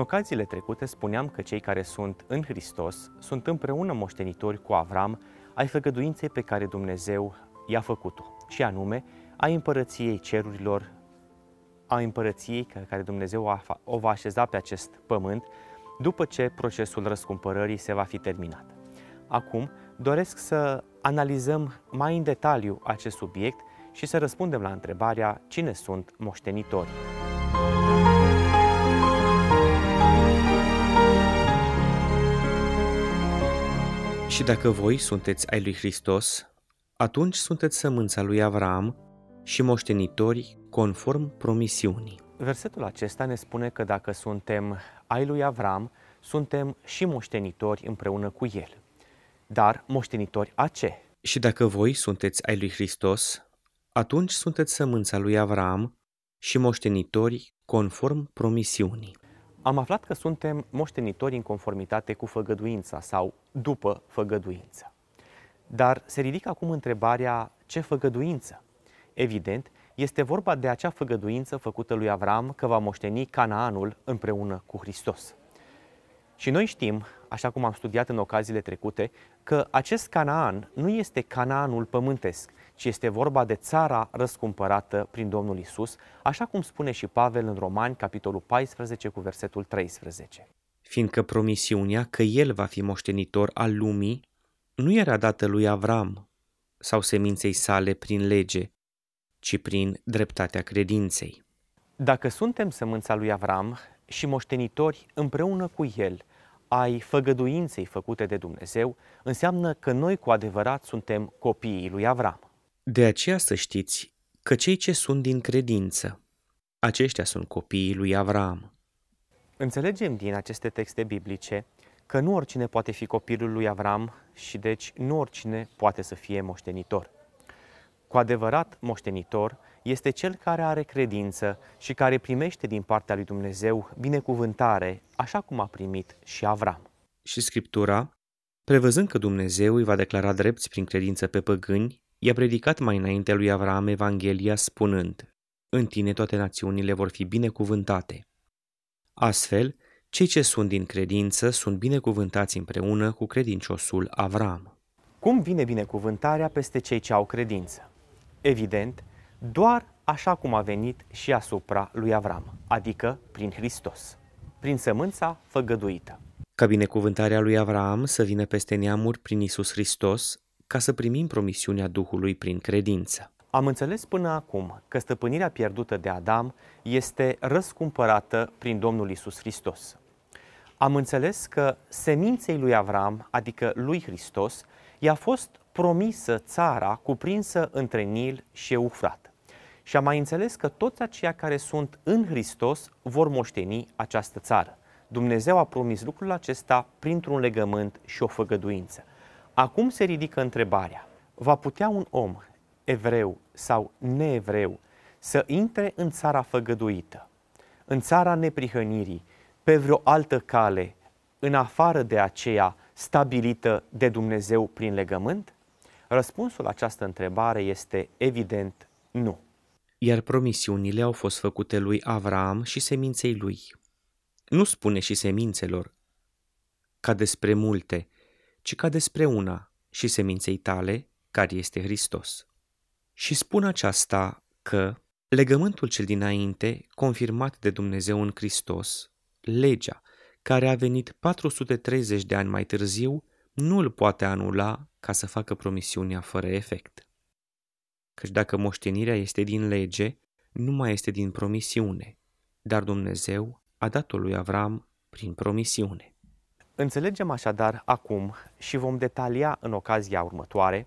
În ocaziile trecute spuneam că cei care sunt în Hristos sunt împreună moștenitori cu Avram ai făgăduinței pe care Dumnezeu i-a făcut-o, și anume a împărăției cerurilor, a împărăției care Dumnezeu o va așeza pe acest pământ după ce procesul răscumpărării se va fi terminat. Acum doresc să analizăm mai în detaliu acest subiect și să răspundem la întrebarea cine sunt moștenitorii. Și dacă voi sunteți ai lui Hristos, atunci sunteți sămânța lui Avram și moștenitori conform promisiunii. Versetul acesta ne spune că dacă suntem ai lui Avram, suntem și moștenitori împreună cu el. Dar moștenitori a ce? Și dacă voi sunteți ai lui Hristos, atunci sunteți sămânța lui Avram și moștenitori conform promisiunii. Am aflat că suntem moștenitori în conformitate cu făgăduința sau după făgăduință. Dar se ridică acum întrebarea ce făgăduință? Evident, este vorba de acea făgăduință făcută lui Avram că va moșteni Canaanul împreună cu Hristos. Și noi știm, așa cum am studiat în ocaziile trecute, că acest Canaan nu este Canaanul pământesc, ci este vorba de țara răscumpărată prin Domnul Isus, așa cum spune și Pavel în Romani, capitolul 14, cu versetul 13. Fiindcă promisiunea că el va fi moștenitor al lumii nu era dată lui Avram sau seminței sale prin lege, ci prin dreptatea credinței. Dacă suntem sămânța lui Avram și moștenitori împreună cu el ai făgăduinței făcute de Dumnezeu, înseamnă că noi cu adevărat suntem copiii lui Avram. De aceea să știți că cei ce sunt din credință, aceștia sunt copiii lui Avram. Înțelegem din aceste texte biblice că nu oricine poate fi copilul lui Avram și deci nu oricine poate să fie moștenitor. Cu adevărat moștenitor este cel care are credință și care primește din partea lui Dumnezeu binecuvântare, așa cum a primit și Avram. Și Scriptura, prevăzând că Dumnezeu îi va declara drepți prin credință pe păgâni, i-a predicat mai înainte lui Avram Evanghelia spunând, În tine toate națiunile vor fi binecuvântate. Astfel, cei ce sunt din credință sunt binecuvântați împreună cu credinciosul Avram. Cum vine binecuvântarea peste cei ce au credință? Evident, doar așa cum a venit și asupra lui Avram, adică prin Hristos, prin sămânța făgăduită. Ca binecuvântarea lui Avram să vină peste neamuri prin Isus Hristos, ca să primim promisiunea Duhului prin credință. Am înțeles până acum că stăpânirea pierdută de Adam este răscumpărată prin Domnul Isus Hristos. Am înțeles că seminței lui Avram, adică lui Hristos, i-a fost promisă țara cuprinsă între Nil și Eufrat. Și am mai înțeles că toți aceia care sunt în Hristos vor moșteni această țară. Dumnezeu a promis lucrul acesta printr-un legământ și o făgăduință. Acum se ridică întrebarea, va putea un om, evreu sau neevreu, să intre în țara făgăduită, în țara neprihănirii, pe vreo altă cale, în afară de aceea stabilită de Dumnezeu prin legământ? Răspunsul la această întrebare este evident nu. Iar promisiunile au fost făcute lui Avram și seminței lui. Nu spune și semințelor, ca despre multe, ci ca despre una și seminței tale, care este Hristos. Și spun aceasta că legământul cel dinainte, confirmat de Dumnezeu în Hristos, legea, care a venit 430 de ani mai târziu, nu îl poate anula ca să facă promisiunea fără efect. Căci dacă moștenirea este din lege, nu mai este din promisiune, dar Dumnezeu a dat-o lui Avram prin promisiune. Înțelegem așadar acum și vom detalia în ocazia următoare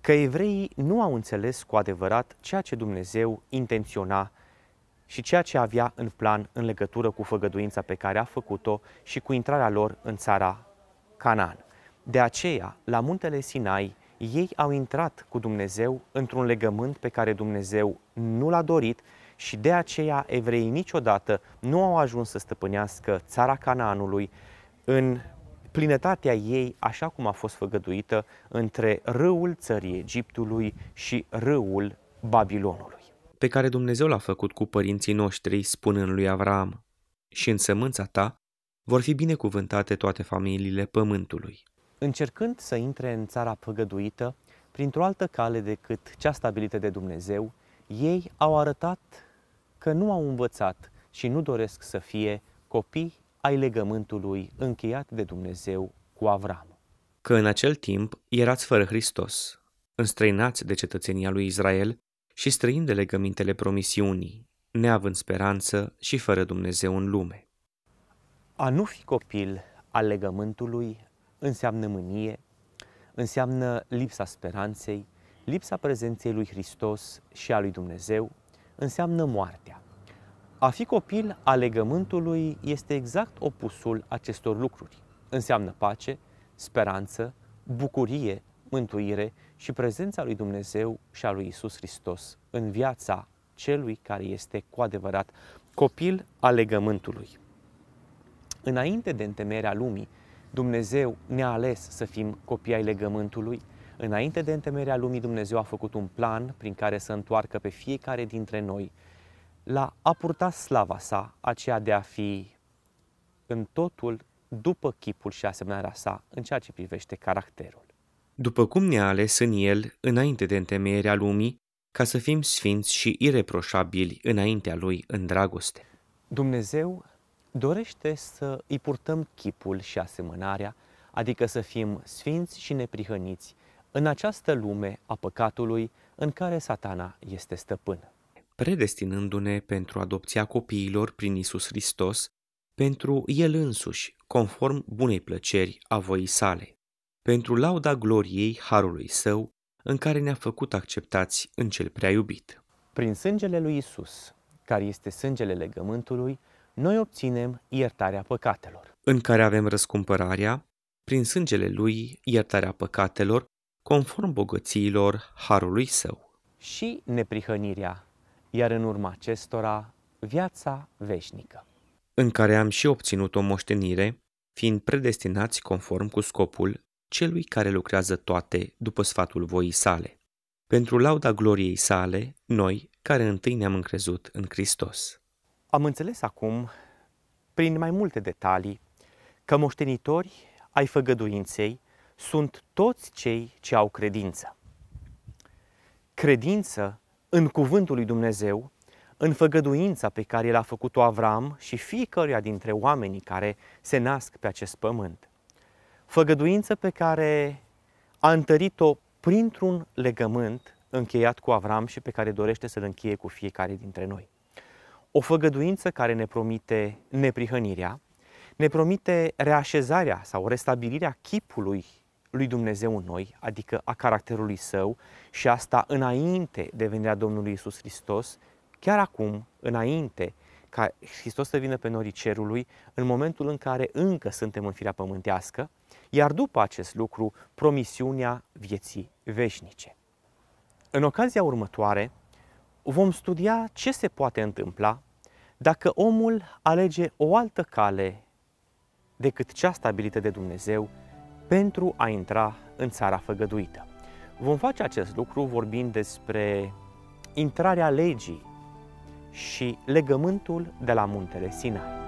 că evreii nu au înțeles cu adevărat ceea ce Dumnezeu intenționa și ceea ce avea în plan în legătură cu făgăduința pe care a făcut-o și cu intrarea lor în țara Canaan. De aceea, la muntele Sinai, ei au intrat cu Dumnezeu într-un legământ pe care Dumnezeu nu l-a dorit și de aceea evreii niciodată nu au ajuns să stăpânească țara Canaanului în plinătatea ei așa cum a fost făgăduită între râul țării Egiptului și râul Babilonului. Pe care Dumnezeu l-a făcut cu părinții noștri spunând lui Avram, și în sămânța ta vor fi binecuvântate toate familiile pământului. Încercând să intre în țara păgăduită, printr-o altă cale decât cea stabilită de Dumnezeu, ei au arătat că nu au învățat și nu doresc să fie copii ai legământului încheiat de Dumnezeu cu Avram. Că în acel timp erați fără Hristos, înstrăinați de cetățenia lui Israel și străini de legămintele promisiunii, neavând speranță și fără Dumnezeu în lume. A nu fi copil al legământului înseamnă mânie, înseamnă lipsa speranței, lipsa prezenței lui Hristos și a lui Dumnezeu, înseamnă moartea. A fi copil al legământului este exact opusul acestor lucruri. Înseamnă pace, speranță, bucurie, mântuire și prezența lui Dumnezeu și a lui Isus Hristos în viața celui care este cu adevărat copil al legământului. Înainte de întemeierea lumii, Dumnezeu ne-a ales să fim copii ai legământului. Înainte de întemeierea lumii, Dumnezeu a făcut un plan prin care să întoarcă pe fiecare dintre noi la a purta slava sa, aceea de a fi în totul după chipul și asemănarea sa în ceea ce privește caracterul. După cum ne-a ales în el înainte de întemeierea lumii, ca să fim sfinți și ireproșabili înaintea lui în dragoste. Dumnezeu dorește să îi purtăm chipul și asemănarea, adică să fim sfinți și neprihăniți în această lume a păcatului în care satana este stăpân. Predestinându-ne pentru adopția copiilor prin Isus Hristos, pentru El însuși, conform bunei plăceri a voii sale, pentru lauda gloriei Harului Său, în care ne-a făcut acceptați în cel prea iubit. Prin sângele lui Isus, care este sângele legământului, noi obținem iertarea păcatelor. În care avem răscumpărarea, prin sângele lui, iertarea păcatelor, conform bogățiilor Harului Său. Și neprihănirea, iar în urma acestora, viața veșnică. În care am și obținut o moștenire, fiind predestinați conform cu scopul celui care lucrează toate după sfatul voii sale. Pentru lauda gloriei sale, noi, care întâi ne-am încrezut în Hristos. Am înțeles acum, prin mai multe detalii, că moștenitori ai făgăduinței sunt toți cei ce au credință. Credință în cuvântul lui Dumnezeu, în făgăduința pe care el a făcut-o Avram și fiecăruia dintre oamenii care se nasc pe acest pământ. Făgăduință pe care a întărit-o printr-un legământ încheiat cu Avram și pe care dorește să-l încheie cu fiecare dintre noi. O făgăduință care ne promite neprihănirea, ne promite reașezarea sau restabilirea chipului lui Dumnezeu în noi, adică a caracterului său și asta înainte de venirea Domnului Isus Hristos, chiar acum, înainte ca Hristos să vină pe norii cerului, în momentul în care încă suntem în firea pământească, iar după acest lucru, promisiunea vieții veșnice. În ocazia următoare, vom studia ce se poate întâmpla dacă omul alege o altă cale decât cea stabilită de Dumnezeu pentru a intra în țara făgăduită. Vom face acest lucru vorbind despre intrarea legii și legământul de la muntele Sinai.